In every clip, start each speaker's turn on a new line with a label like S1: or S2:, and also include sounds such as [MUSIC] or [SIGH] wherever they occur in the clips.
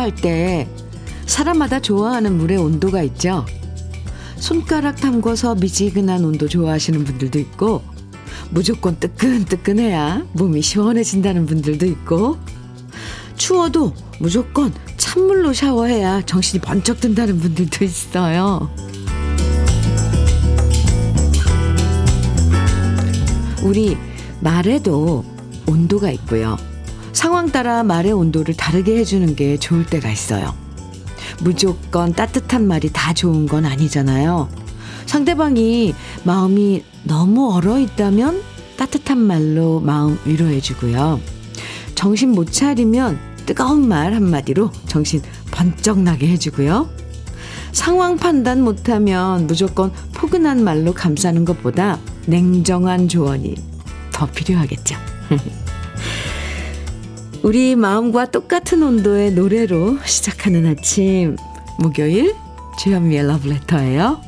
S1: 샤워할 때 사람마다 좋아하는 물의 온도가 있죠. 손가락 담궈서 미지근한 온도 좋아하시는 분들도 있고 무조건 뜨끈뜨끈해야 몸이 시원해진다는 분들도 있고 추워도 무조건 찬물로 샤워해야 정신이 번쩍 든다는 분들도 있어요. 우리 말에도 온도가 있고요. 상황 따라 말의 온도를 다르게 해주는 게 좋을 때가 있어요. 무조건 따뜻한 말이 다 좋은 건 아니잖아요. 상대방이 마음이 너무 얼어 있다면 따뜻한 말로 마음 위로해주고요. 정신 못 차리면 뜨거운 말 한마디로 정신 번쩍 나게 해주고요. 상황 판단 못하면 무조건 포근한 말로 감싸는 것보다 냉정한 조언이 더 필요하겠죠. [LAUGHS] 우리 마음과 똑같은 온도의 노래로 시작하는 아침 목요일 주현미의 러브레터예요.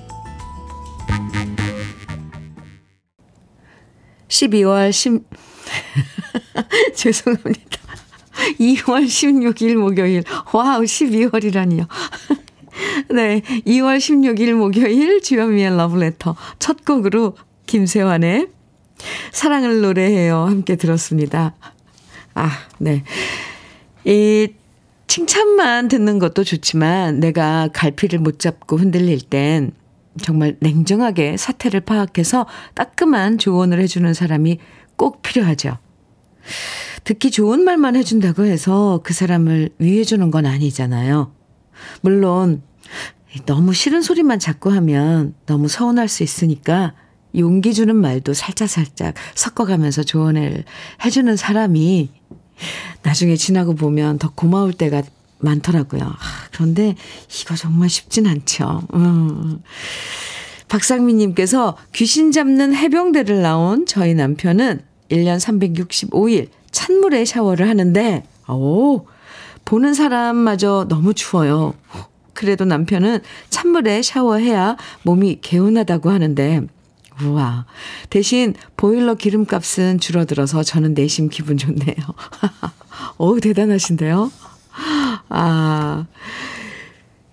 S1: 12월 10 [LAUGHS] 죄송합니다. 2월 16일 목요일 와우 12월이라니요. [LAUGHS] 네, 2월 16일 목요일 주현미의 러브레터 첫 곡으로 김세환의 사랑을 노래해요 함께 들었습니다. 아, 네. 이 칭찬만 듣는 것도 좋지만 내가 갈피를 못 잡고 흔들릴 땐 정말 냉정하게 사태를 파악해서 따끔한 조언을 해주는 사람이 꼭 필요하죠. 듣기 좋은 말만 해준다고 해서 그 사람을 위해주는 건 아니잖아요. 물론, 너무 싫은 소리만 자꾸 하면 너무 서운할 수 있으니까 용기 주는 말도 살짝살짝 섞어가면서 조언을 해주는 사람이 나중에 지나고 보면 더 고마울 때가 많더라고요. 아, 그런데 이거 정말 쉽진 않죠. 음. 박상민님께서 귀신 잡는 해병대를 나온 저희 남편은 1년 365일 찬물에 샤워를 하는데, 오, 보는 사람마저 너무 추워요. 그래도 남편은 찬물에 샤워해야 몸이 개운하다고 하는데, 우와. 대신 보일러 기름값은 줄어들어서 저는 내심 기분 좋네요. [LAUGHS] 어우, 대단하신데요? 아.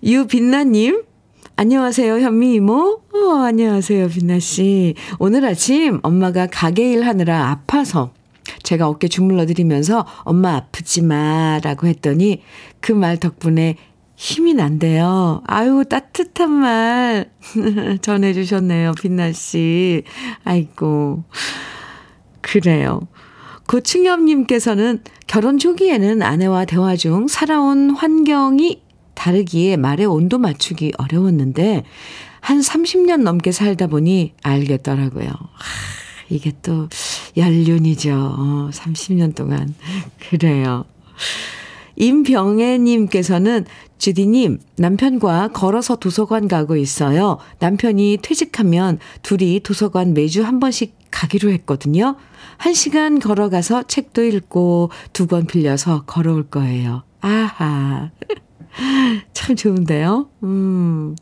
S1: 유빛나님, 안녕하세요, 현미 이모. 어, 안녕하세요, 빛나씨. 오늘 아침 엄마가 가게 일 하느라 아파서 제가 어깨 주물러 드리면서 엄마 아프지 마 라고 했더니 그 말 덕분에 힘이 난대요. 아유, 따뜻한 말 [LAUGHS] 전해주셨네요, 빛나씨. 아이고. 그래요. 고충엽님께서는 결혼 초기에는 아내와 대화 중 살아온 환경이 다르기에 말의 온도 맞추기 어려웠는데, 한 30년 넘게 살다 보니 알겠더라고요. 하, 이게 또 연륜이죠. 어, 30년 동안. 그래요. 임병애님께서는 주디님, 남편과 걸어서 도서관 가고 있어요. 남편이 퇴직하면 둘이 도서관 매주 한 번씩 가기로 했거든요. 한 시간 걸어가서 책도 읽고 두 권 빌려서 걸어올 거예요. 아하. [LAUGHS] 참 좋은데요? 음.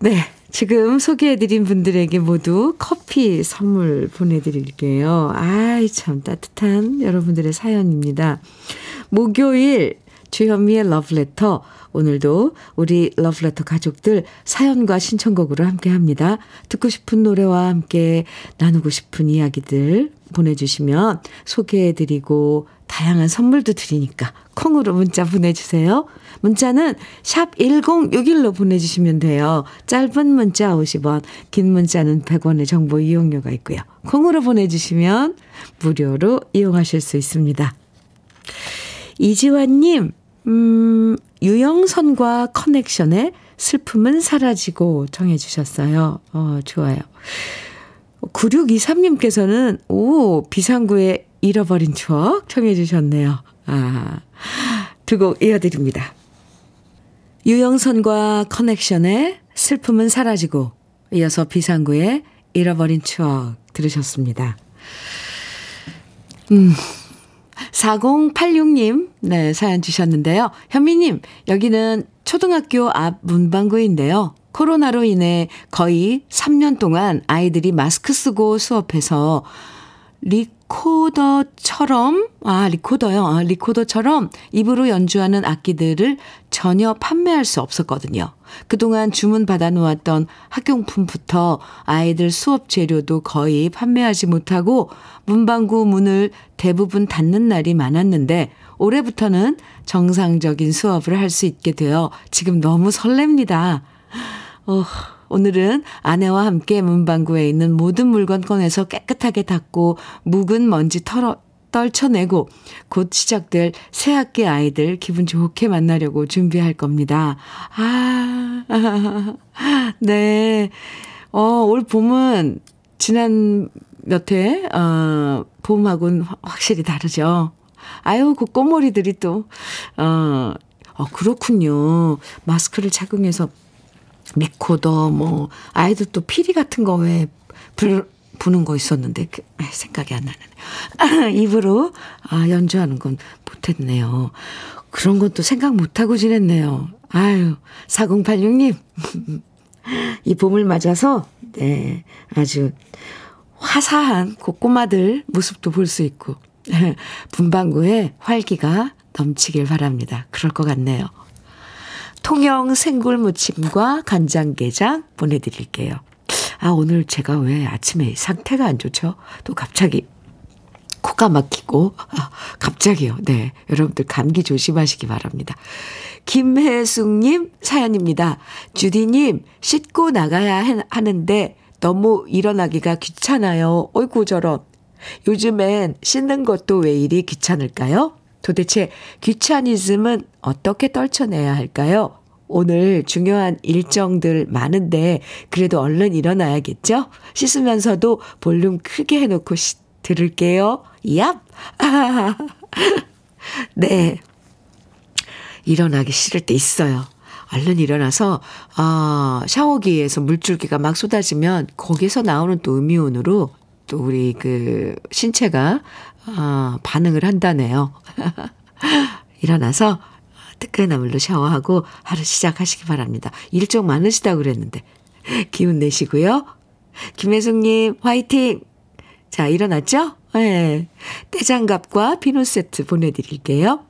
S1: 네. 지금 소개해드린 분들에게 모두 커피 선물 보내드릴게요. 아이, 참 따뜻한 여러분들의 사연입니다. 목요일 주현미의 러브레터. 오늘도 우리 러브레터 가족들 사연과 신청곡으로 함께 합니다. 듣고 싶은 노래와 함께 나누고 싶은 이야기들 보내주시면 소개해드리고 다양한 선물도 드리니까 콩으로 문자 보내주세요. 문자는 샵 1061로 보내주시면 돼요. 짧은 문자 50원, 긴 문자는 100원의 정보 이용료가 있고요. 콩으로 보내주시면 무료로 이용하실 수 있습니다. 이지환님, 음, 유영선과 커넥션의 슬픔은 사라지고 정해주셨어요. 어, 좋아요. 9623님께서는, 오, 비상구의 잃어버린 추억 청해주셨네요. 아, 두 곡 이어드립니다. 유영선과 커넥션의 슬픔은 사라지고, 이어서 비상구의 잃어버린 추억 들으셨습니다. 음, 4086님, 네, 사연 주셨는데요. 현미님, 여기는 초등학교 앞 문방구인데요. 코로나로 인해 거의 3년 동안 아이들이 마스크 쓰고 수업해서 리, 리코더처럼, 아, 리코더요. 아, 리코더처럼 입으로 연주하는 악기들을 전혀 판매할 수 없었거든요. 그동안 주문 받아놓았던 학용품부터 아이들 수업 재료도 거의 판매하지 못하고 문방구 문을 대부분 닫는 날이 많았는데 올해부터는 정상적인 수업을 할 수 있게 되어 지금 너무 설렙니다. 어, 오늘은 아내와 함께 문방구에 있는 모든 물건 꺼내서 깨끗하게 닦고 묵은 먼지 털어 떨쳐내고 곧 시작될 새학기 아이들 기분 좋게 만나려고 준비할 겁니다. 아, [LAUGHS] 네. 어, 올 봄은 지난 몇 해, 어, 봄하고는 확실히 다르죠. 아유, 그 꼬머리들이 또, 어, 어, 그렇군요. 마스크를 착용해서 리코더 뭐 아이들 또 피리 같은 거왜불 부는 거 있었는데 그, 생각이 안 나네. [LAUGHS] 입으로 아 연주하는 건 못했네요. 그런 것도 생각 못하고 지냈네요. 아유 4086님 [LAUGHS] 이 봄을 맞아서 네 아주 화사한 꼬꼬마들 모습도 볼 수 있고 [LAUGHS] 분방구에 활기가 넘치길 바랍니다. 그럴 것 같네요. 통영 생굴무침과 간장게장 보내드릴게요. 아, 오늘 제가 왜 아침에 상태가 안 좋죠? 또 갑자기 코가 막히고, 아, 갑자기요. 네. 여러분들 감기 조심하시기 바랍니다. 김혜숙님 사연입니다. 주디님, 씻고 나가야 하는데 너무 일어나기가 귀찮아요. 어이구, 저런. 요즘엔 씻는 것도 왜 이리 귀찮을까요? 도대체 귀차니즘은 어떻게 떨쳐내야 할까요? 오늘 중요한 일정들 많은데 그래도 얼른 일어나야겠죠? 씻으면서도 볼륨 크게 해놓고 시, 들을게요. 얍! [LAUGHS] 네. 일어나기 싫을 때 있어요. 얼른 일어나서, 아, 샤워기에서 물줄기가 막 쏟아지면 거기서 나오는 또 음이온으로 또 우리 그 신체가 아, 반응을 한다네요. [LAUGHS] 일어나서 뜨끈한 물로 샤워하고 하루 시작하시기 바랍니다. 일정 많으시다고 그랬는데 기운 내시고요. 김혜숙님 화이팅! 자 일어났죠? 네. 떼장갑과 비누 세트 보내드릴게요.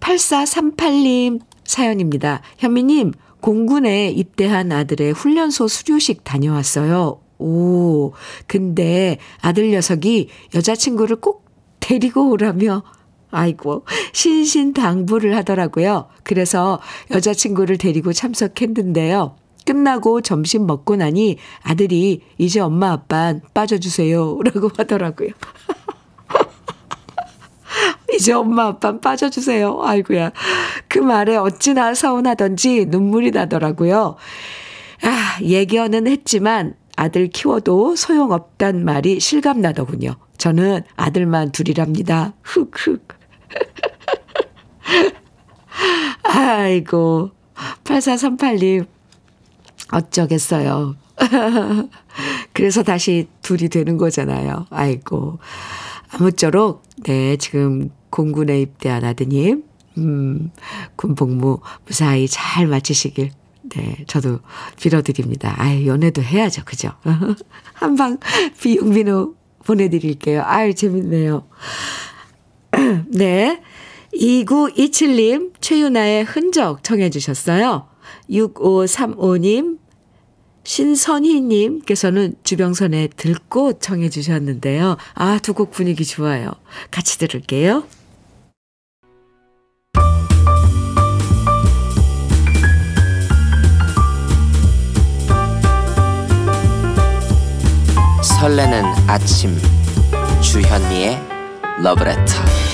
S1: 8438님 사연입니다. 현미님 공군에 입대한 아들의 훈련소 수료식 다녀왔어요. 오, 근데 아들 녀석이 여자친구를 꼭 데리고 오라며 아이고, 신신당부를 하더라고요. 그래서 여자친구를 데리고 참석했는데요. 끝나고 점심 먹고 나니 아들이 이제 엄마 아빠 빠져주세요. [LAUGHS] 라고 하더라고요. [LAUGHS] 이제 엄마 아빠 빠져주세요. 아이고야. 그 말에 어찌나 서운하던지 눈물이 나더라고요. 아, 예견은 했지만 아들 키워도 소용없단 말이 실감나더군요. 저는 아들만 둘이랍니다. 흑흑. 아이고, 8438님, 어쩌겠어요. [LAUGHS] 그래서 다시 둘이 되는 거잖아요. 아이고. 아무쪼록, 네, 지금 공군에 입대한 아드님, 음, 군 복무 무사히 잘 마치시길 네, 저도 빌어드립니다. 아유, 연애도 해야죠. 그죠? [LAUGHS] 한방 비용비누 보내드릴게요. 아유, 재밌네요. [CLEARS THROAT] 네. 2927님, 최유나의 흔적 청해주셨어요. 6535님, 신선희님께서는 주병선의 들꽃 청해주셨는데요. 아, 두 곡 분위기 좋아요. 같이 들을게요.
S2: 설레는 아침 주현미의 러브레터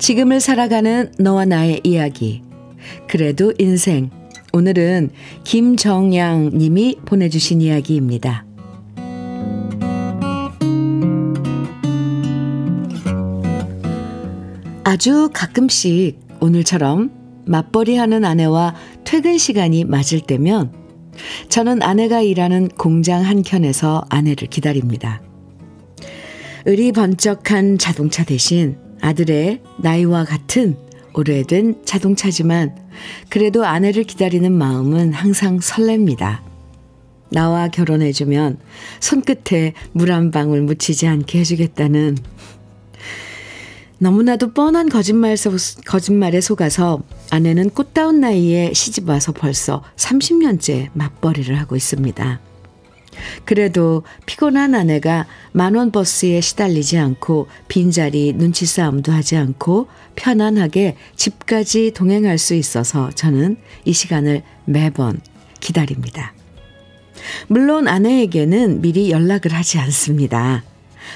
S1: 지금을 살아가는 너와 나의 이야기 그래도 인생 오늘은 김정양 님이 보내주신 이야기입니다. 아주 가끔씩 오늘처럼 맞벌이 하는 아내와 퇴근 시간이 맞을 때면 저는 아내가 일하는 공장 한켠에서 아내를 기다립니다. 의리 번쩍한 자동차 대신 아들의 나이와 같은 오래된 자동차지만 그래도 아내를 기다리는 마음은 항상 설렙니다. 나와 결혼해주면 손끝에 물 한 방울 묻히지 않게 해주겠다는 너무나도 뻔한 거짓말, 거짓말에 속아서 아내는 꽃다운 나이에 시집와서 벌써 30년째 맞벌이를 하고 있습니다. 그래도 피곤한 아내가 만원 버스에 시달리지 않고 빈자리 눈치 싸움도 하지 않고 편안하게 집까지 동행할 수 있어서 저는 이 시간을 매번 기다립니다. 물론 아내에게는 미리 연락을 하지 않습니다.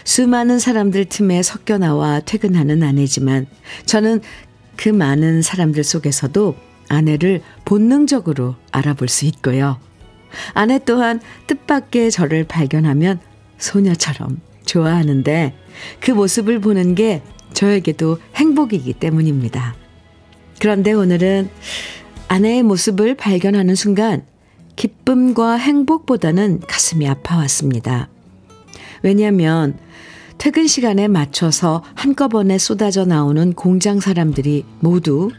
S1: 수많은 사람들 틈에 섞여 나와 퇴근하는 아내지만 저는 그 많은 사람들 속에서도 아내를 본능적으로 알아볼 수 있고요. 아내 또한 뜻밖의 저를 발견하면 소녀처럼 좋아하는데 그 모습을 보는 게 저에게도 행복이기 때문입니다. 그런데 오늘은 아내의 모습을 발견하는 순간 기쁨과 행복보다는 가슴이 아파왔습니다. 왜냐하면 퇴근 시간에 맞춰서 한꺼번에 쏟아져 나오는 공장 사람들이 모두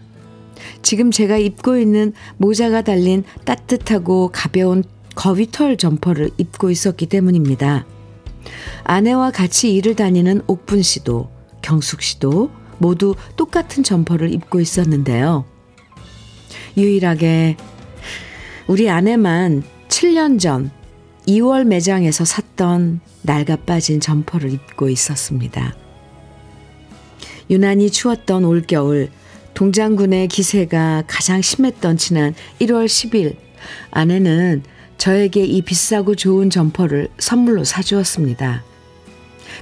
S1: 지금 제가 입고 있는 모자가 달린 따뜻하고 가벼운 거위털 점퍼를 입고 있었기 때문입니다. 아내와 같이 일을 다니는 옥분 씨도 경숙 씨도 모두 똑같은 점퍼를 입고 있었는데요. 유일하게 우리 아내만 7년 전 이월 매장에서 샀던 낡아 빠진 점퍼를 입고 있었습니다. 유난히 추웠던 올겨울 동장군의 기세가 가장 심했던 지난 1월 10일 아내는 저에게 이 비싸고 좋은 점퍼를 선물로 사주었습니다.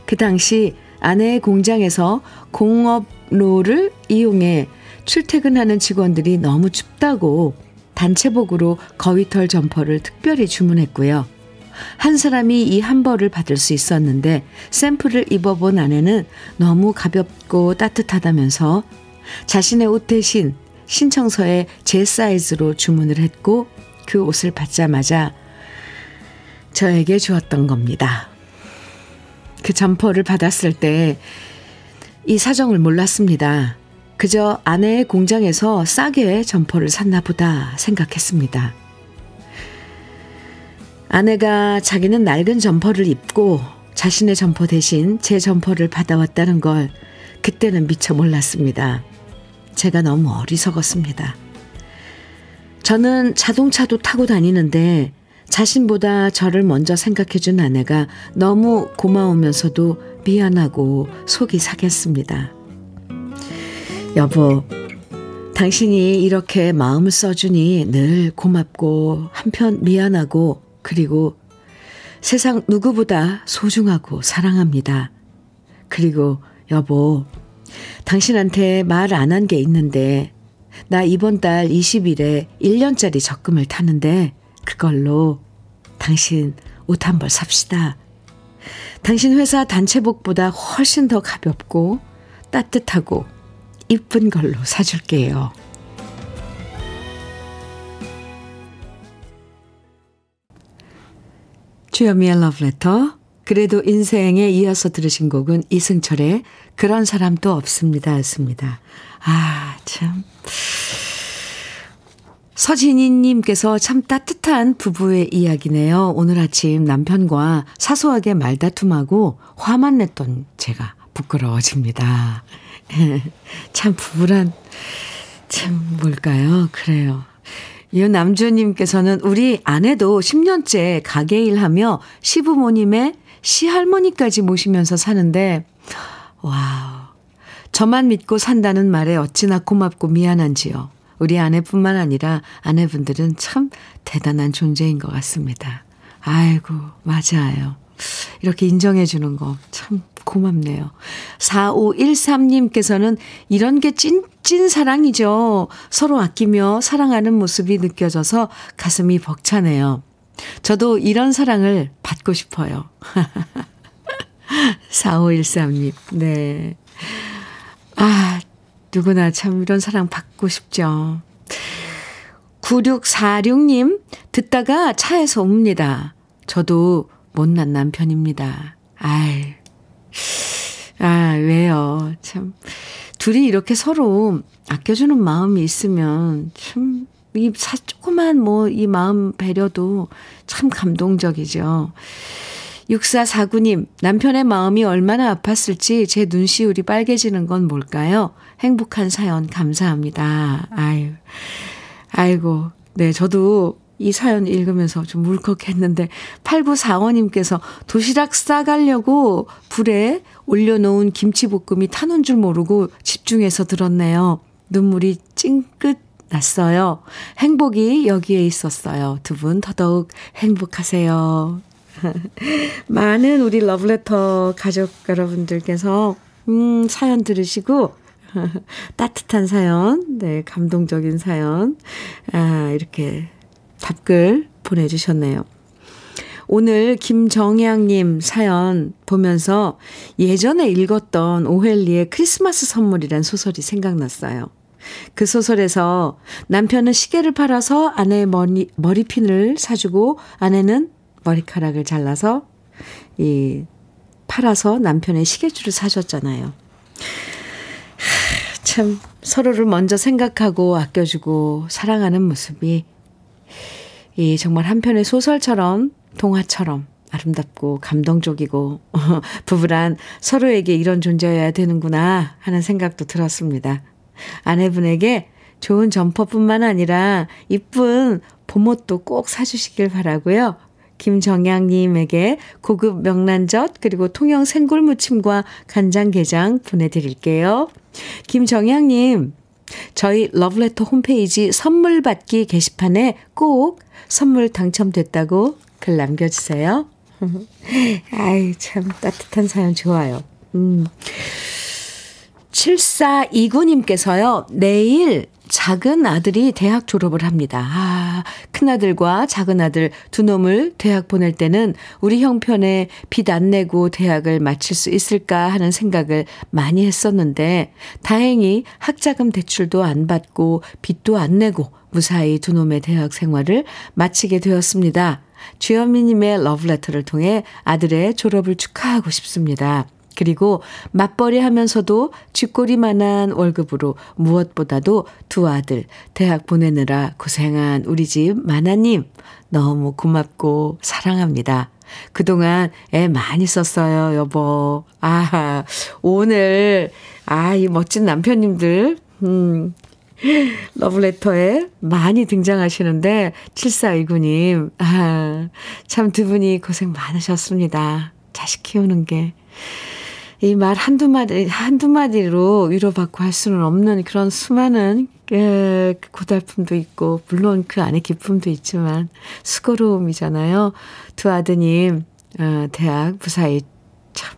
S1: 그 당시 아내의 공장에서 공업로를 이용해 출퇴근하는 직원들이 너무 춥다고 단체복으로 거위털 점퍼를 특별히 주문했고요. 한 사람이 이 한 벌을 받을 수 있었는데 샘플을 입어본 아내는 너무 가볍고 따뜻하다면서 자신의 옷 대신 신청서에 제 사이즈로 주문을 했고 그 옷을 받자마자 저에게 주었던 겁니다. 그 점퍼를 받았을 때 이 사정을 몰랐습니다. 그저 아내의 공장에서 싸게 점퍼를 샀나 보다 생각했습니다. 아내가 자기는 낡은 점퍼를 입고 자신의 점퍼 대신 제 점퍼를 받아왔다는 걸 그때는 미처 몰랐습니다. 제가 너무 어리석었습니다. 저는 자동차도 타고 다니는데 자신보다 저를 먼저 생각해준 아내가 너무 고마우면서도 미안하고 속이 상했습니다. 여보, 당신이 이렇게 마음을 써주니 늘 고맙고 한편 미안하고 그리고 세상 누구보다 소중하고 사랑합니다. 그리고 여보, 당신한테 말 안 한 게 있는데 나 이번 달 20일에 1년짜리 적금을 타는데 그걸로 당신 옷 한 벌 삽시다. 당신 회사 단체복보다 훨씬 더 가볍고 따뜻하고 이쁜 걸로 사줄게요. 주여미의 러브레터 그래도 인생에 이어서 들으신 곡은 이승철의 그런 사람도 없습니다. 였습니다. 아, 참. 서진희님께서 참 따뜻한 부부의 이야기네요. 오늘 아침 남편과 사소하게 말다툼하고 화만 냈던 제가 부끄러워집니다. [LAUGHS] 참 부부란 참 뭘까요? 그래요. 이 남주님께서는 우리 아내도 10년째 가게 일하며 시부모님의 시할머니까지 모시면서 사는데 와우. 저만 믿고 산다는 말에 어찌나 고맙고 미안한지요. 우리 아내뿐만 아니라 아내분들은 참 대단한 존재인 것 같습니다. 아이고, 맞아요. 이렇게 인정해 주는 거 참 고맙네요. 4513님께서는 이런 게 찐, 찐 사랑이죠. 서로 아끼며 사랑하는 모습이 느껴져서 가슴이 벅차네요. 저도 이런 사랑을 받고 싶어요. [LAUGHS] 4513님, 네. 아, 누구나 참 이런 사랑 받고 싶죠. 9646님, 듣다가 차에서 옵니다. 저도 못난 남편입니다. 아이, 아, 왜요? 참. 둘이 이렇게 서로 아껴주는 마음이 있으면 참, 이 사, 조그만 뭐 이 마음 배려도 참 감동적이죠. 6449님, 남편의 마음이 얼마나 아팠을지 제 눈시울이 빨개지는 건 뭘까요? 행복한 사연 감사합니다. 아유, 아이고. 네, 저도 이 사연 읽으면서 좀 울컥했는데 8945님께서 도시락 싸가려고 불에 올려놓은 김치볶음이 타는 줄 모르고 집중해서 들었네요. 눈물이 찡긋 났어요. 행복이 여기에 있었어요. 두 분 더더욱 행복하세요. [LAUGHS] 많은 우리 러브레터 가족 여러분들께서 음, 사연 들으시고 [LAUGHS] 따뜻한 사연, 네, 감동적인 사연, 아, 이렇게 답글 보내 주셨네요. 오늘 김정양님 사연 보면서 예전에 읽었던 오헬리의 크리스마스 선물이란 소설이 생각났어요. 그 소설에서 남편은 시계를 팔아서 아내의 머리, 머리핀을 사주고 아내는 머리카락을 잘라서 이 팔아서 남편의 시계줄을 사줬잖아요. 참 서로를 먼저 생각하고 아껴주고 사랑하는 모습이 이 정말 한편의 소설처럼 동화처럼 아름답고 감동적이고 [LAUGHS] 부부란 서로에게 이런 존재여야 되는구나 하는 생각도 들었습니다. 아내분에게 좋은 점퍼뿐만 아니라 이쁜 봄옷도 꼭 사주시길 바라고요. 김정양님에게 고급 명란젓 그리고 통영 생굴무침과 간장게장 보내드릴게요. 김정양님 저희 러브레터 홈페이지 선물 받기 게시판에 꼭 선물 당첨됐다고 글 남겨주세요. [LAUGHS] 아이, 참 따뜻한 사연 좋아요. 음. 7429님께서요, 내일 작은 아들이 대학 졸업을 합니다. 아, 큰아들과 작은아들 두 놈을 대학 보낼 때는 우리 형편에 빚 안 내고 대학을 마칠 수 있을까 하는 생각을 많이 했었는데 다행히 학자금 대출도 안 받고 빚도 안 내고 무사히 두 놈의 대학 생활을 마치게 되었습니다. 주현미님의 러브레터를 통해 아들의 졸업을 축하하고 싶습니다. 그리고 맞벌이 하면서도 쥐꼬리만한 월급으로 무엇보다도 두 아들 대학 보내느라 고생한 우리 집 마나님 너무 고맙고 사랑합니다. 그동안 애 많이 썼어요, 여보. 아, 오늘, 아, 이 멋진 남편님들, 음, 러브레터에 많이 등장하시는데, 7429님, 아, 참 두 분이 고생 많으셨습니다. 자식 키우는 게. 이 말 한두 마디, 한두 마디로 위로받고 할 수는 없는 그런 수많은 그 고달픔도 있고, 물론 그 안에 기쁨도 있지만, 수고로움이잖아요. 두 아드님, 어, 대학 무사히 참,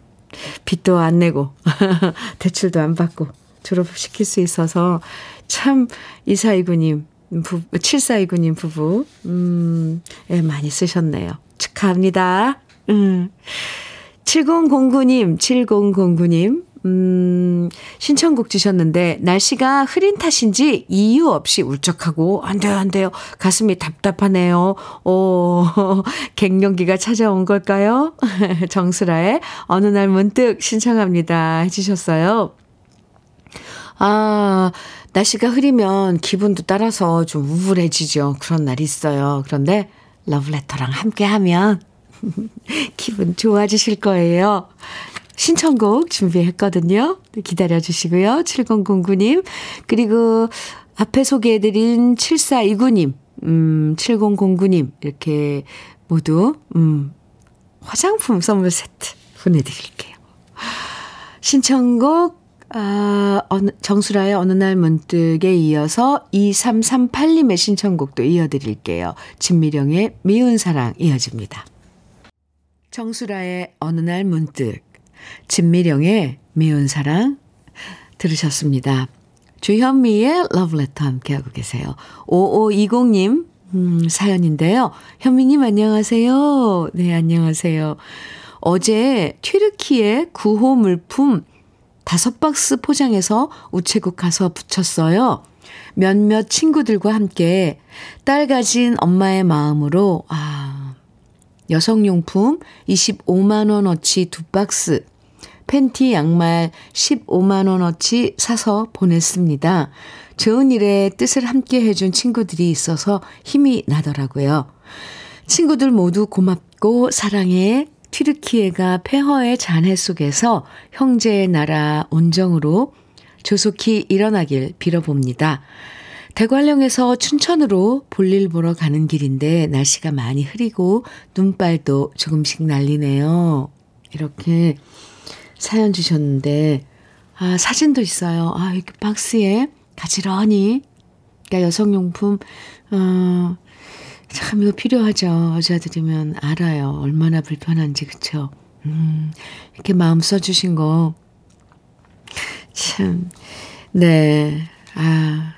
S1: 빚도 안 내고, [LAUGHS] 대출도 안 받고, 졸업시킬 수 있어서, 참, 이사이구님, 부, 7429님 부부, 음, 예, 많이 쓰셨네요. 축하합니다. 음. 7009님, 7009님, 음, 신청곡 주셨는데, 날씨가 흐린 탓인지 이유 없이 울적하고, 안 돼요, 안 돼요. 가슴이 답답하네요. 오, [LAUGHS] 갱년기가 찾아온 걸까요? [LAUGHS] 정수라의 어느 날 문득 신청합니다. 해주셨어요. 아, 날씨가 흐리면 기분도 따라서 좀 우울해지죠. 그런 날이 있어요. 그런데 러브레터랑 함께 하면 [LAUGHS] 기분 좋아지실 거예요. 신청곡 준비했거든요. 기다려 주시고요. 7009님. 그리고 앞에 소개해드린 7429님, 음, 7009님. 이렇게 모두, 음, 화장품 선물 세트 보내드릴게요. 신청곡, 아, 어느, 정수라의 어느 날 문득에 이어서 2338님의 신청곡도 이어드릴게요. 진미령의 미운 사랑 이어집니다. 정수라의 어느 날 문득, 진미령의 미운 사랑 들으셨습니다. 주현미의 러브레터 함께하고 계세요. 5520님 음, 사연인데요. 현미님 안녕하세요. 네, 안녕하세요. 어제 튀르키의 구호 물품 다섯 박스 포장해서 우체국 가서 붙였어요. 몇몇 친구들과 함께 딸 가진 엄마의 마음으로, 아, 여성용품 25만원어치 두 박스, 팬티 양말 15만원어치 사서 보냈습니다. 좋은 일에 뜻을 함께 해준 친구들이 있어서 힘이 나더라고요. 친구들 모두 고맙고 사랑해 튀르키예가 폐허의 잔해 속에서 형제의 나라 온정으로 조속히 일어나길 빌어봅니다. 대관령에서 춘천으로 볼일 보러 가는 길인데 날씨가 많이 흐리고 눈발도 조금씩 날리네요. 이렇게 사연 주셨는데, 아, 사진도 있어요. 아, 이렇게 박스에 가지런히. 그러니까 여성용품, 어, 참 이거 필요하죠. 여자들이면 알아요. 얼마나 불편한지, 그쵸? 음, 이렇게 마음 써주신 거, 참, 네, 아,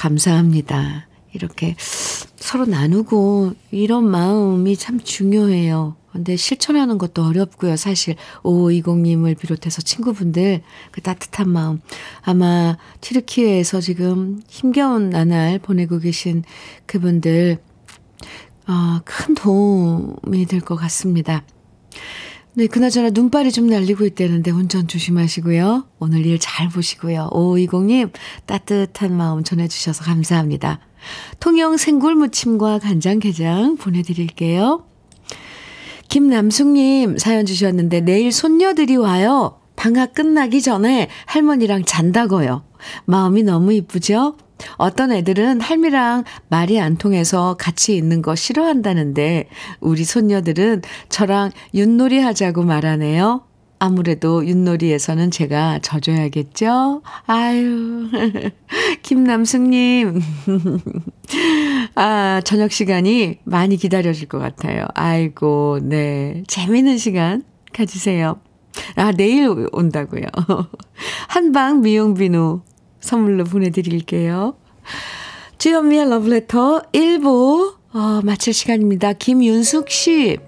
S1: 감사합니다. 이렇게 서로 나누고 이런 마음이 참 중요해요. 근데 실천하는 것도 어렵고요. 사실 5520님을 비롯해서 친구분들 그 따뜻한 마음 아마 튀르키예에서 지금 힘겨운 나날 보내고 계신 그분들 어, 큰 도움이 될 것 같습니다. 네, 그나저나 눈발이 좀 날리고 있다는데 운전 조심하시고요. 오늘 일 잘 보시고요. 5520님 따뜻한 마음 전해주셔서 감사합니다. 통영 생굴 무침과 간장게장 보내드릴게요. 김남숙님 사연 주셨는데 내일 손녀들이 와요. 방학 끝나기 전에 할머니랑 잔다고요. 마음이 너무 이쁘죠? 어떤 애들은 할미랑 말이 안 통해서 같이 있는 거 싫어한다는데 우리 손녀들은 저랑 윷놀이 하자고 말하네요. 아무래도 윷놀이에서는 제가 져줘야겠죠? 아유, [LAUGHS] 김남숙님. [LAUGHS] 아, 저녁 시간이 많이 기다려질 것 같아요. 아이고, 네. 재밌는 시간 가지세요. 아, 내일 온다고요. [LAUGHS] 한방 미용 비누 선물로 보내드릴게요. 주현미의 러브레터 1부 어, 마칠 시간입니다. 김윤숙 씨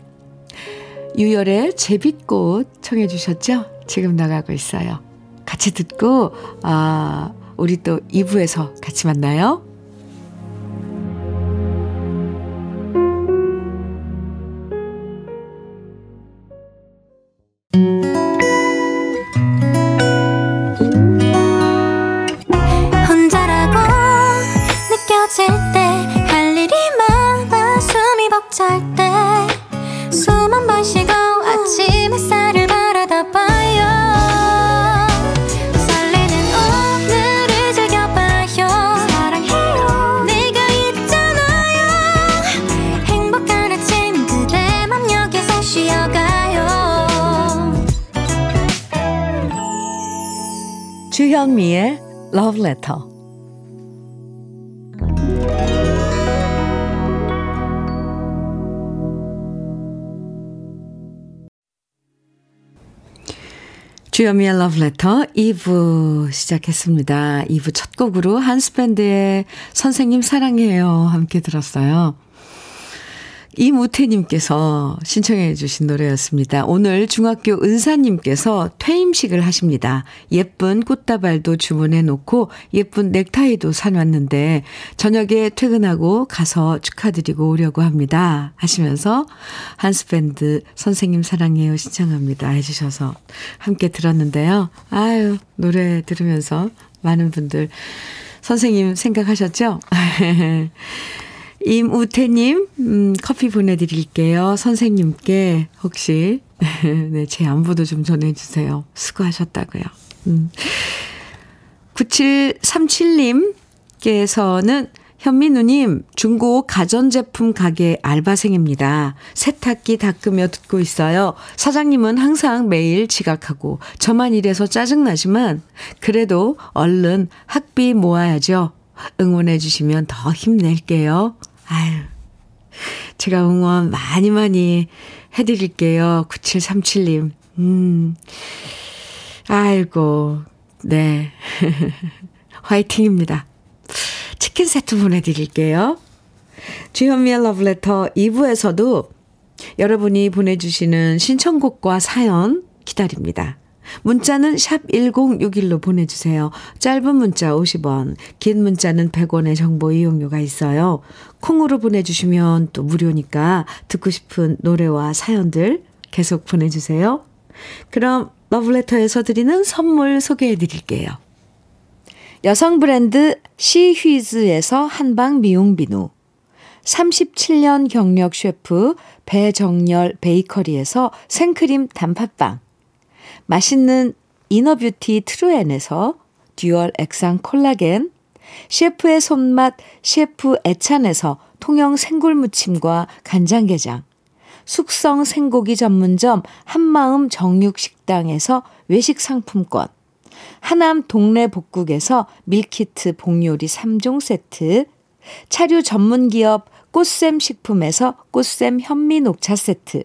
S1: 유열의 제빛꽃 청해 주셨죠? 지금 나가고 있어요. 같이 듣고 아, 우리 또 2부에서 같이 만나요. Love Letter 2부 시작했습니다. 2부 첫 곡으로 한스밴드의 선생님 사랑해요 함께 들었어요. 이무태님께서 신청해 주신 노래였습니다. 오늘 중학교 은사님께서 퇴임식을 하십니다. 예쁜 꽃다발도 주문해 놓고 예쁜 넥타이도 사놨는데 저녁에 퇴근하고 가서 축하드리고 오려고 합니다. 하시면서 한스밴드 선생님 사랑해요 신청합니다. 해주셔서 함께 들었는데요. 아유, 노래 들으면서 많은 분들 선생님 생각하셨죠? [LAUGHS] 임우태님, 음, 커피 보내드릴게요. 선생님께 혹시, [LAUGHS] 네, 제 안부도 좀 전해주세요. 수고하셨다고요. 음. 9737님께서는 현민우님, 중고 가전제품 가게 알바생입니다. 세탁기 닦으며 듣고 있어요. 사장님은 항상 매일 지각하고 저만 일해서 짜증나지만 그래도 얼른 학비 모아야죠. 응원해 주시면 더 힘낼게요. 아유, 제가 응원 많이 많이 해드릴게요. 9737님. 음, 아이고, 네. [LAUGHS] 화이팅입니다. 치킨 세트 보내드릴게요. 주현미의 러브레터 2부에서도 여러분이 보내주시는 신청곡과 사연 기다립니다. 문자는 샵 1061로 보내주세요. 짧은 문자 50원, 긴 문자는 100원의 정보 이용료가 있어요. 콩으로 보내주시면 또 무료니까 듣고 싶은 노래와 사연들 계속 보내주세요. 그럼 러브레터에서 드리는 선물 소개해 드릴게요. 여성 브랜드 시휘즈에서 한방 미용 비누 37년 경력 셰프 배정열 베이커리에서 생크림 단팥빵 맛있는 inner beauty 트루엔에서 dual 액상 콜라겐 셰프의 손맛 셰프 애찬에서 통영 생굴무침과 간장게장 숙성 생고기 전문점 한마음 정육식당에서 외식 상품권 하남 동네 복국에서 밀키트 복요리 3종 세트 차류 전문 기업 꽃샘 식품에서 꽃샘 현미 녹차 세트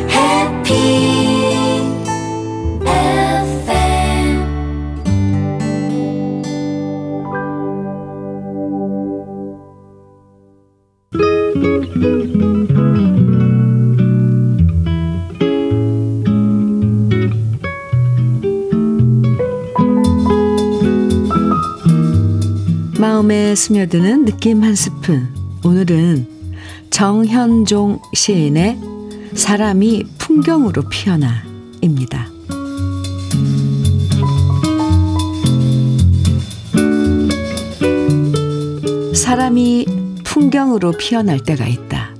S1: 마음에 스며드는 느낌 한 스푼. 오늘은 정현종 시인의 사람이 풍경으로 피어나입니다. 사람이 풍경으로 피어날 때가 있다.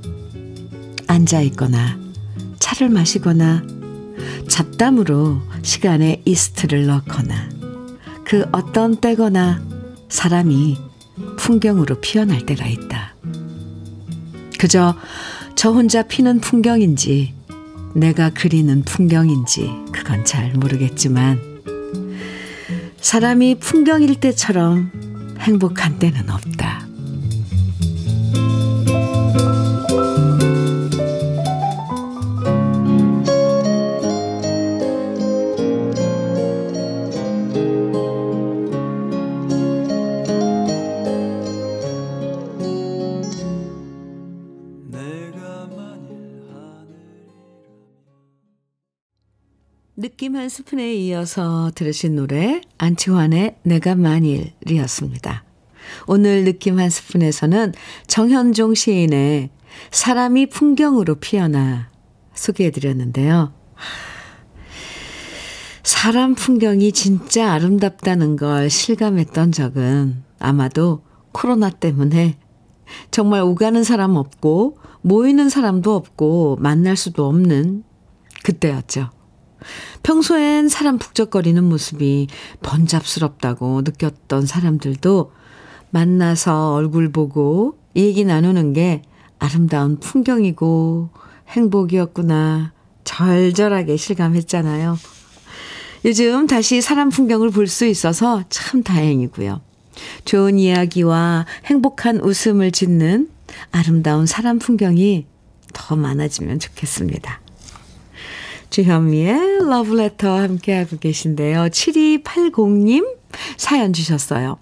S1: 앉아 있거나 차를 마시거나 잡담으로 시간에 이스트를 넣거나 그 어떤 때거나 사람이 풍경으로 피어날 때가 있다. 그저 저 혼자 피는 풍경인지 내가 그리는 풍경인지 그건 잘 모르겠지만 사람이 풍경일 때처럼 행복한 때는 없다. 느낌 한 스푼에 이어서 들으신 노래 안치환의 내가 만일이었습니다. 오늘 느낌 한 스푼에서는 정현종 시인의 사람이 풍경으로 피어나 소개해드렸는데요. 사람 풍경이 진짜 아름답다는 걸 실감했던 적은 아마도 코로나 때문에 정말 오가는 사람 없고 모이는 사람도 없고 만날 수도 없는 그때였죠. 평소엔 사람 북적거리는 모습이 번잡스럽다고 느꼈던 사람들도 만나서 얼굴 보고 얘기 나누는 게 아름다운 풍경이고 행복이었구나 절절하게 실감했잖아요. 요즘 다시 사람 풍경을 볼 수 있어서 참 다행이고요. 좋은 이야기와 행복한 웃음을 짓는 아름다운 사람 풍경이 더 많아지면 좋겠습니다. 주현미의 러브레터 함께하고 계신데요. 7280님 사연 주셨어요.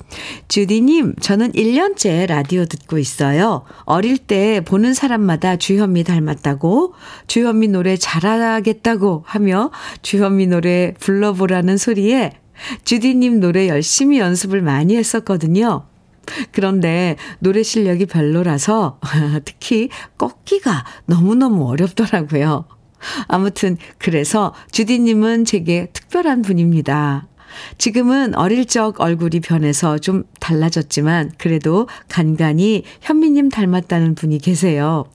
S1: 주디님, 저는 1년째 라디오 듣고 있어요. 어릴 때 보는 사람마다 주현미 닮았다고, 주현미 노래 잘하겠다고 하며 주현미 노래 불러보라는 소리에 주디님 노래 열심히 연습을 많이 했었거든요. 그런데 노래 실력이 별로라서 [LAUGHS] 특히 꺾기가 너무너무 어렵더라고요. 아무튼 그래서 주디님은 제게 특별한 분입니다. 지금은 어릴 적 얼굴이 변해서 좀 달라졌지만 그래도 간간히 현미님 닮았다는 분이 계세요.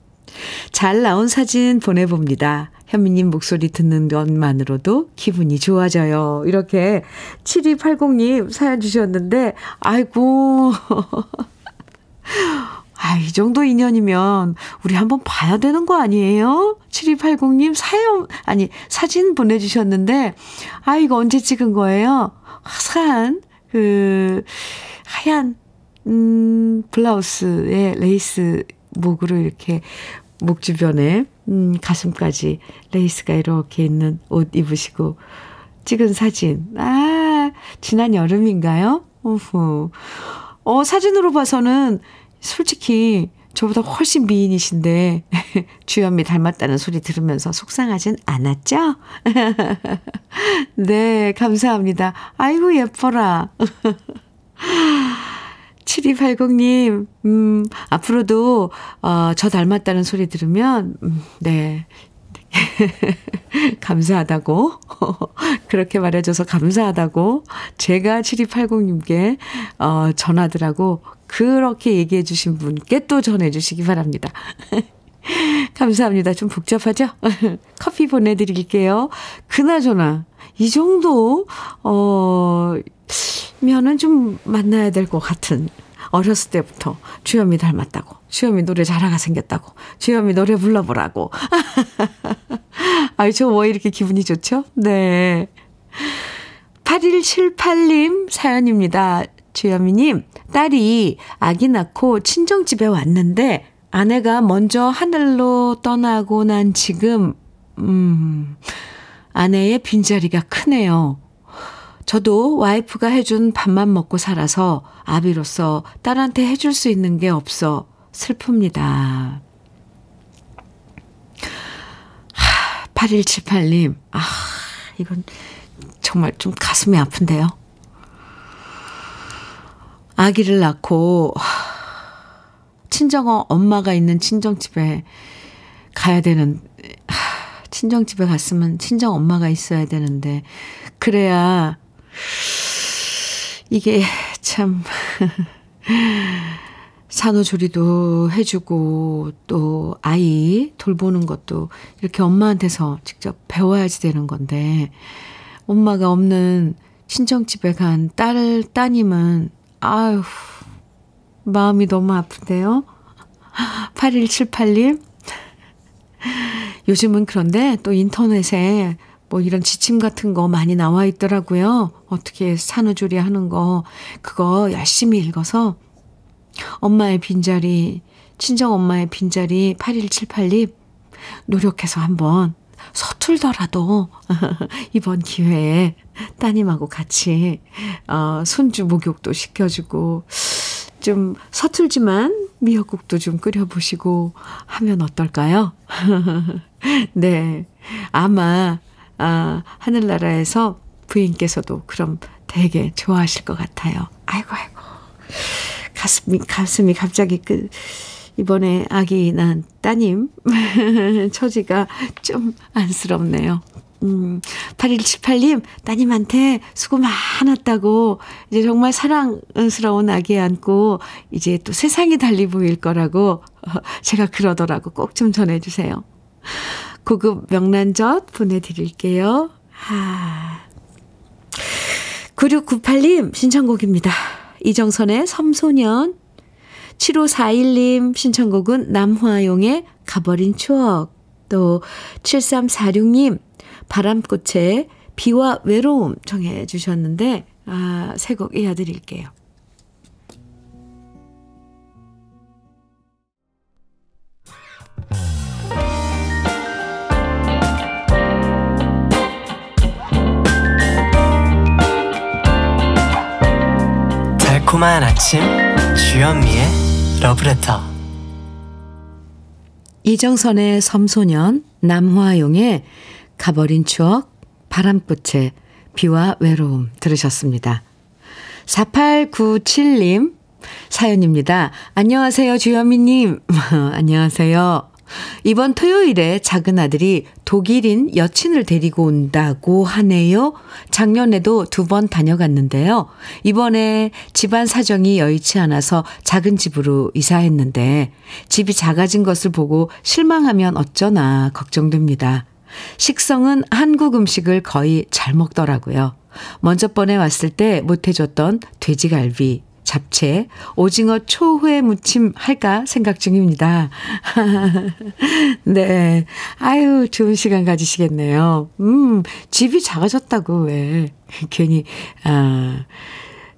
S1: 잘 나온 사진 보내봅니다. 현미님 목소리 듣는 것만으로도 기분이 좋아져요. 이렇게 7280님 사연 주셨는데, 아이고. [LAUGHS] 아, 이 정도 인연이면 우리 한번 봐야 되는 거 아니에요? 7280님 사연, 아니, 사진 보내주셨는데, 아, 이거 언제 찍은 거예요? 화사한, 그, 하얀, 음, 블라우스에 레이스 목으로 이렇게 목 주변에, 음, 가슴까지 레이스가 이렇게 있는 옷 입으시고 찍은 사진. 아, 지난 여름인가요? 오후. 어, 사진으로 봐서는 솔직히 저보다 훨씬 미인이신데 [LAUGHS] 주현미 닮았다는 소리 들으면서 속상하진 않았죠? [LAUGHS] 네, 감사합니다. 아이고 예뻐라. [LAUGHS] 7280님, 음, 앞으로도, 어, 저 닮았다는 소리 들으면, 음, 네. 감사하다고, 그렇게 말해줘서 감사하다고, 제가 7280님께, 어, 전하더라고, 그렇게 얘기해 주신 분께 또 전해 주시기 바랍니다. [LAUGHS] 감사합니다. 좀 복잡하죠? [LAUGHS] 커피 보내드릴게요. 그나저나, 이 정도, 어, 면은 좀 만나야 될 것 같은 어렸을 때부터 주현미 닮았다고 주현미 노래 잘하가 생겼다고 주현미 노래 불러보라고 [LAUGHS] 아이 저왜 이렇게 기분이 좋죠? 네 8178님 사연입니다 주현미님 딸이 아기 낳고 친정집에 왔는데 아내가 먼저 하늘로 떠나고 난 지금 음 아내의 빈자리가 크네요 저도 와이프가 해준 밥만 먹고 살아서 아비로서 딸한테 해줄 수 있는 게 없어 슬픕니다. 하, 8178님, 아, 이건 정말 좀 가슴이 아픈데요. 아기를 낳고, 친정 엄마가 있는 친정집에 가야 되는, 친정집에 갔으면 친정 엄마가 있어야 되는데, 그래야 이게 참 [LAUGHS] 산후조리도 해주고 또 아이 돌보는 것도 이렇게 엄마한테서 직접 배워야지 되는 건데 엄마가 없는 친정집에 간 딸, 따님은 아유 마음이 너무 아픈데요. 8178님 요즘은 그런데 또 인터넷에 뭐 이런 지침 같은 거 많이 나와 있더라고요. 어떻게 산후조리 하는 거, 그거 열심히 읽어서 엄마의 빈자리, 친정 엄마의 빈자리 8178님 노력해서 한번 서툴더라도 [LAUGHS] 이번 기회에 따님하고 같이 어, 손주 목욕도 시켜주고 좀 서툴지만 미역국도 좀 끓여보시고 하면 어떨까요? [LAUGHS] 네. 아마 아, 하늘나라에서 부인께서도 그럼 되게 좋아하실 것 같아요. 아이고, 아이고. 가슴이, 가슴이 갑자기 그, 이번에 아기 난 따님 [LAUGHS] 처지가 좀 안쓰럽네요. 음, 8178님, 따님한테 수고 많았다고, 이제 정말 사랑스러운 아기 안고, 이제 또 세상이 달리 보일 거라고, [LAUGHS] 제가 그러더라고. 꼭 좀 전해주세요. 고급 명란젓 보내드릴게요. 아. 9698님 신청곡입니다. 이정선의 섬소년 7541님 신청곡은 남화용의 가버린 추억 또 7346님 바람꽃의 비와 외로움 정해 주셨는데 아, 새곡 이어드릴게요.
S3: 달콤한 아침 주현미의 러브레터
S1: 이정선의 섬소년, 남화용의 가버린 추억, 바람꽃의 비와 외로움 들으셨습니다. 4897님 사연입니다. 안녕하세요, 주현미님. [LAUGHS] 안녕하세요. 이번 토요일에 작은 아들이 독일인 여친을 데리고 온다고 하네요. 작년에도 두 번 다녀갔는데요. 이번에 집안 사정이 여의치 않아서 작은 집으로 이사했는데 집이 작아진 것을 보고 실망하면 어쩌나 걱정됩니다. 식성은 한국 음식을 거의 잘 먹더라고요. 먼저 번에 왔을 때 못해줬던 돼지갈비, 잡채, 오징어 초회 무침 할까 생각 중입니다. [LAUGHS] 네. 아유, 좋은 시간 가지시겠네요. 음, 집이 작아졌다고 왜. 괜히, 아,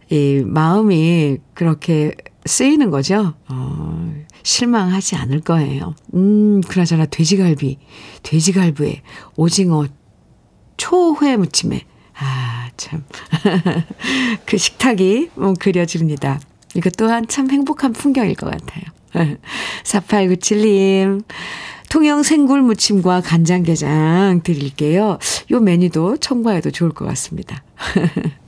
S1: 이 마음이 그렇게 쓰이는 거죠. 어, 실망하지 않을 거예요. 음, 그나저나 돼지갈비, 돼지갈비에 오징어 초회 무침에 아, 참. [LAUGHS] 그 식탁이 뭐 그려집니다. 이것 또한 참 행복한 풍경일 것 같아요. [LAUGHS] 4897님. 통영 생굴 무침과 간장게장 드릴게요. 요 메뉴도 청구해도 좋을 것 같습니다. [LAUGHS]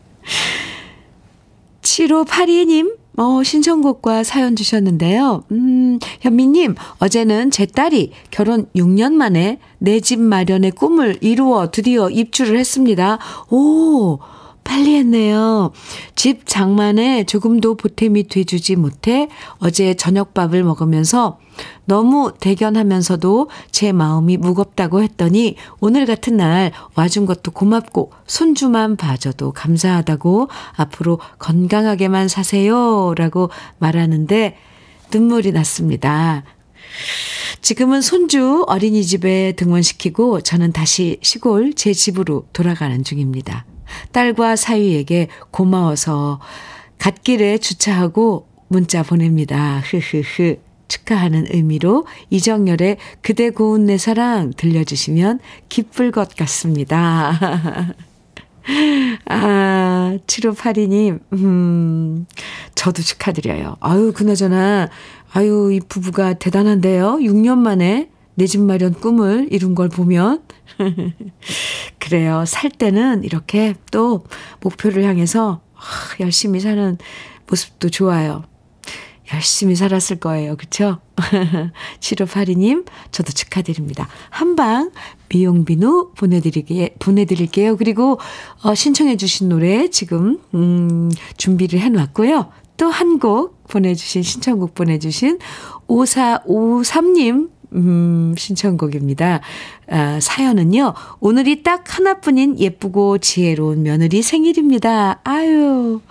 S1: 7582님, 어, 신청곡과 사연 주셨는데요. 음, 현미님, 어제는 제 딸이 결혼 6년 만에 내 집 마련의 꿈을 이루어 드디어 입주를 했습니다. 오, 빨리 했네요. 집 장만에 조금도 보탬이 돼주지 못해 어제 저녁밥을 먹으면서 너무 대견하면서도 제 마음이 무겁다고 했더니 오늘 같은 날 와준 것도 고맙고 손주만 봐줘도 감사하다고 앞으로 건강하게만 사세요 라고 말하는데 눈물이 났습니다. 지금은 손주 어린이집에 등원시키고 저는 다시 시골 제 집으로 돌아가는 중입니다. 딸과 사위에게 고마워서 갓길에 주차하고 문자 보냅니다. 흐흐흐. 축하하는 의미로 이정열의 그대 고운 내 사랑 들려주시면 기쁠 것 같습니다. [LAUGHS] 아, 7582님, 음, 저도 축하드려요. 아유, 그나저나, 아유, 이 부부가 대단한데요. 6년 만에 내 집 마련 꿈을 이룬 걸 보면. [LAUGHS] 그래요. 살 때는 이렇게 또 목표를 향해서 열심히 사는 모습도 좋아요. 열심히 살았을 거예요. 그쵸? [LAUGHS] 7582님, 저도 축하드립니다. 한방 미용비누 보내드리게, 보내드릴게요. 그리고, 어, 신청해주신 노래 지금, 음, 준비를 해놨고요. 또 한 곡 보내주신, 신청곡 보내주신 5453님, 음, 신청곡입니다. 아, 사연은요, 오늘이 딱 하나뿐인 예쁘고 지혜로운 며느리 생일입니다. 아유,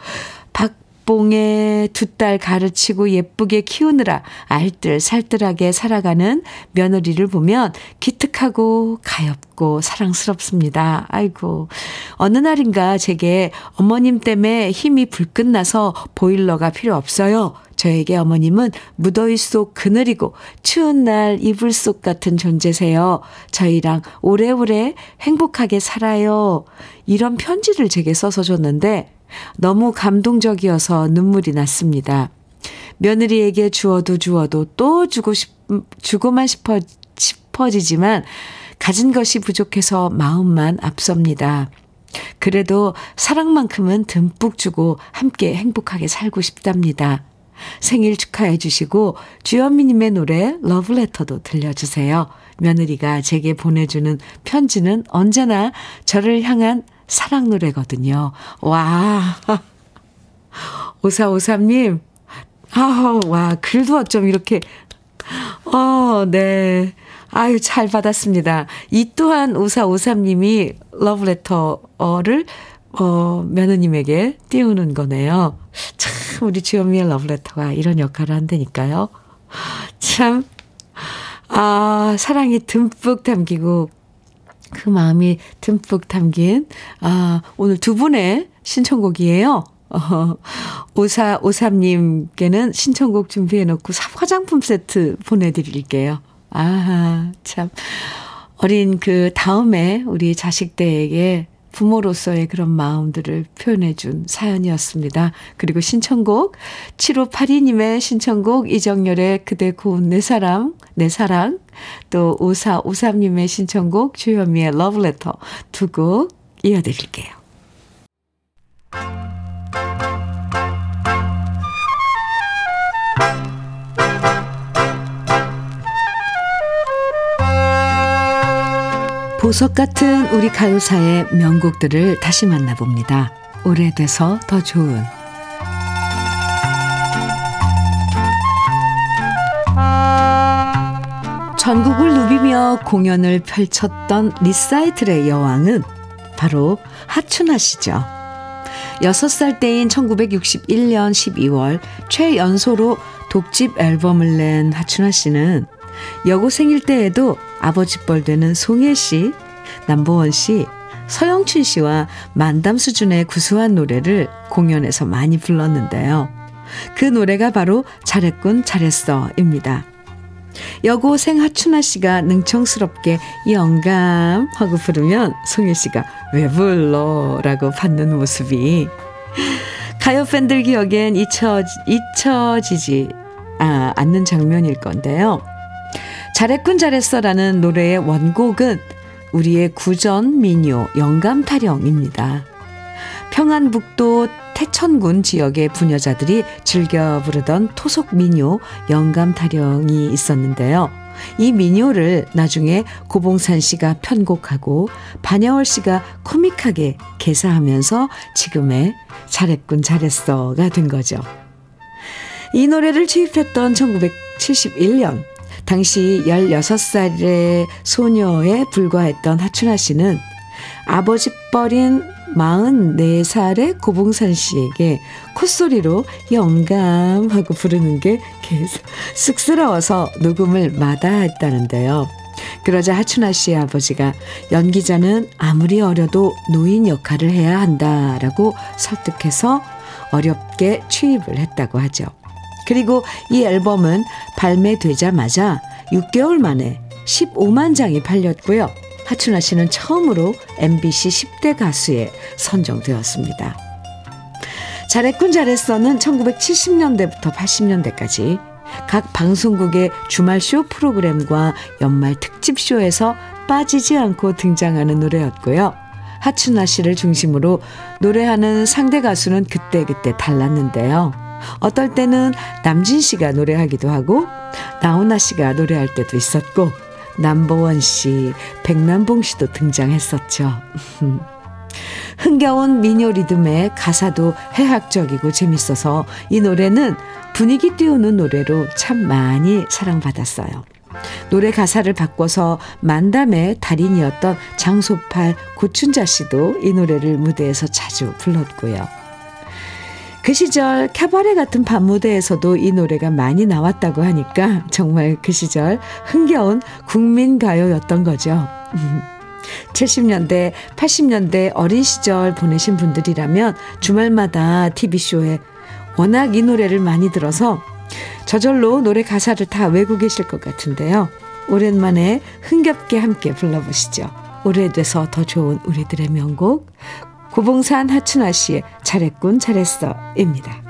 S1: 박 봉의 두딸 가르치고 예쁘게 키우느라 알뜰살뜰하게 살아가는 며느리를 보면 기특하고 가엽고 사랑스럽습니다. 아이고. 어느 날인가 제게 어머님 때문에 힘이 불끝 나서 보일러가 필요 없어요. 저에게 어머님은 무더위 속 그늘이고 추운 날 이불 속 같은 존재세요. 저희랑 오래오래 행복하게 살아요. 이런 편지를 제게 써서 줬는데 너무 감동적이어서 눈물이 났습니다. 며느리에게 주어도 주어도 또 주고 싶, 주고만 싶어, 싶어지지만 가진 것이 부족해서 마음만 앞섭니다. 그래도 사랑만큼은 듬뿍 주고 함께 행복하게 살고 싶답니다. 생일 축하해 주시고 주현미님의 노래 러브레터도 들려주세요. 며느리가 제게 보내주는 편지는 언제나 저를 향한 사랑 노래거든요. 와. [LAUGHS] 5453님. 아, 와, 글도 어쩜 이렇게. 어, 네. 아유, 잘 받았습니다. 이 또한 5453님이 러브레터를, 어, 며느님에게 띄우는 거네요. 참, 우리 주현미의 러브레터가 이런 역할을 한다니까요. 참, 아, 사랑이 듬뿍 담기고, 그 마음이 듬뿍 담긴, 아, 오늘 두 분의 신청곡이에요. 어, 5453님께는 신청곡 준비해놓고 화장품 세트 보내드릴게요. 아, 참. 어린 그 다음에 우리 자식들에게 부모로서의 그런 마음들을 표현해준 사연이었습니다. 그리고 신청곡 7582님의 신청곡 이정열의 그대 고운 내 사랑 내 사랑 또 5453님의 신청곡 주현미의 러브레터 두 곡 이어드릴게요. 보석 같은 우리 가요사의 명곡들을 다시 만나봅니다. 오래돼서 더 좋은 전국을 누비며 공연을 펼쳤던 리사이틀의 여왕은 바로 하춘아 씨죠. 6살 때인 1961년 12월 최연소로 독집 앨범을 낸 하춘아 씨는 여고생일 때에도 아버지 뻘 되는 송혜 씨, 남보원 씨, 서영춘 씨와 만담 수준의 구수한 노래를 공연에서 많이 불렀는데요. 그 노래가 바로 잘했군 잘했어입니다. 여고생 하춘아 씨가 능청스럽게 영감 하고 부르면 송혜 씨가 왜 불러? 라고 받는 모습이 가요 팬들 기억엔 잊혀, 잊혀지지 아, 않는 장면일 건데요. 잘했군 잘했어라는 노래의 원곡은 우리의 구전 민요 영감 타령입니다. 평안북도 태천군 지역의 부녀자들이 즐겨 부르던 토속 민요 영감 타령이 있었는데요. 이 민요를 나중에 고봉산 씨가 편곡하고 반야월 씨가 코믹하게 개사하면서 지금의 잘했군 잘했어가 된 거죠. 이 노래를 취입했던 1971년 당시 16살의 소녀에 불과했던 하춘아 씨는 아버지 뻘인 44살의 고봉산 씨에게 콧소리로 영감하고 부르는 게 계속 쑥스러워서 녹음을 마다했다는데요. 그러자 하춘아 씨의 아버지가 연기자는 아무리 어려도 노인 역할을 해야 한다라고 설득해서 어렵게 취입을 했다고 하죠. 그리고 이 앨범은 발매되자마자 6개월 만에 15만 장이 팔렸고요. 하춘아 씨는 처음으로 MBC 10대 가수에 선정되었습니다. 잘했군 잘했어는 1970년대부터 80년대까지 각 방송국의 주말 쇼 프로그램과 연말 특집 쇼에서 빠지지 않고 등장하는 노래였고요. 하춘아 씨를 중심으로 노래하는 상대 가수는 그때그때 달랐는데요. 어떨 때는 남진 씨가 노래하기도 하고 나훈아 씨가 노래할 때도 있었고 남보원 씨, 백남봉 씨도 등장했었죠. [LAUGHS] 흥겨운 민요 리듬의 가사도 해학적이고 재밌어서 이 노래는 분위기 띄우는 노래로 참 많이 사랑받았어요. 노래 가사를 바꿔서 만담의 달인이었던 장소팔 고춘자 씨도 이 노래를 무대에서 자주 불렀고요. 그 시절 캐바레 같은 밤 무대에서도 이 노래가 많이 나왔다고 하니까 정말 그 시절 흥겨운 국민 가요였던 거죠. 70년대, 80년대 어린 시절 보내신 분들이라면 주말마다 TV쇼에 워낙 이 노래를 많이 들어서 저절로 노래 가사를 다 외고 계실 것 같은데요. 오랜만에 흥겹게 함께 불러보시죠. 오래돼서 더 좋은 우리들의 명곡 고봉산 하춘아 씨의 잘했군 잘했어입니다.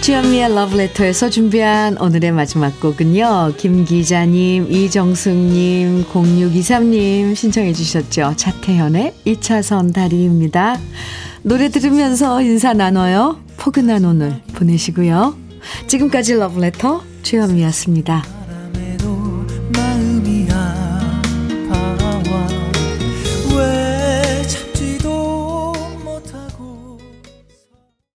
S1: 주현미의 러브레터에서 준비한 오늘의 마지막 곡은요. 김 기자님, 이정숙님, 0623님 신청해 주셨죠. 차태현의 2차선 다리입니다. 노래 들으면서 인사 나눠요. 포근한 오늘 보내시고요. 지금까지 러브레터 주현미였습니다.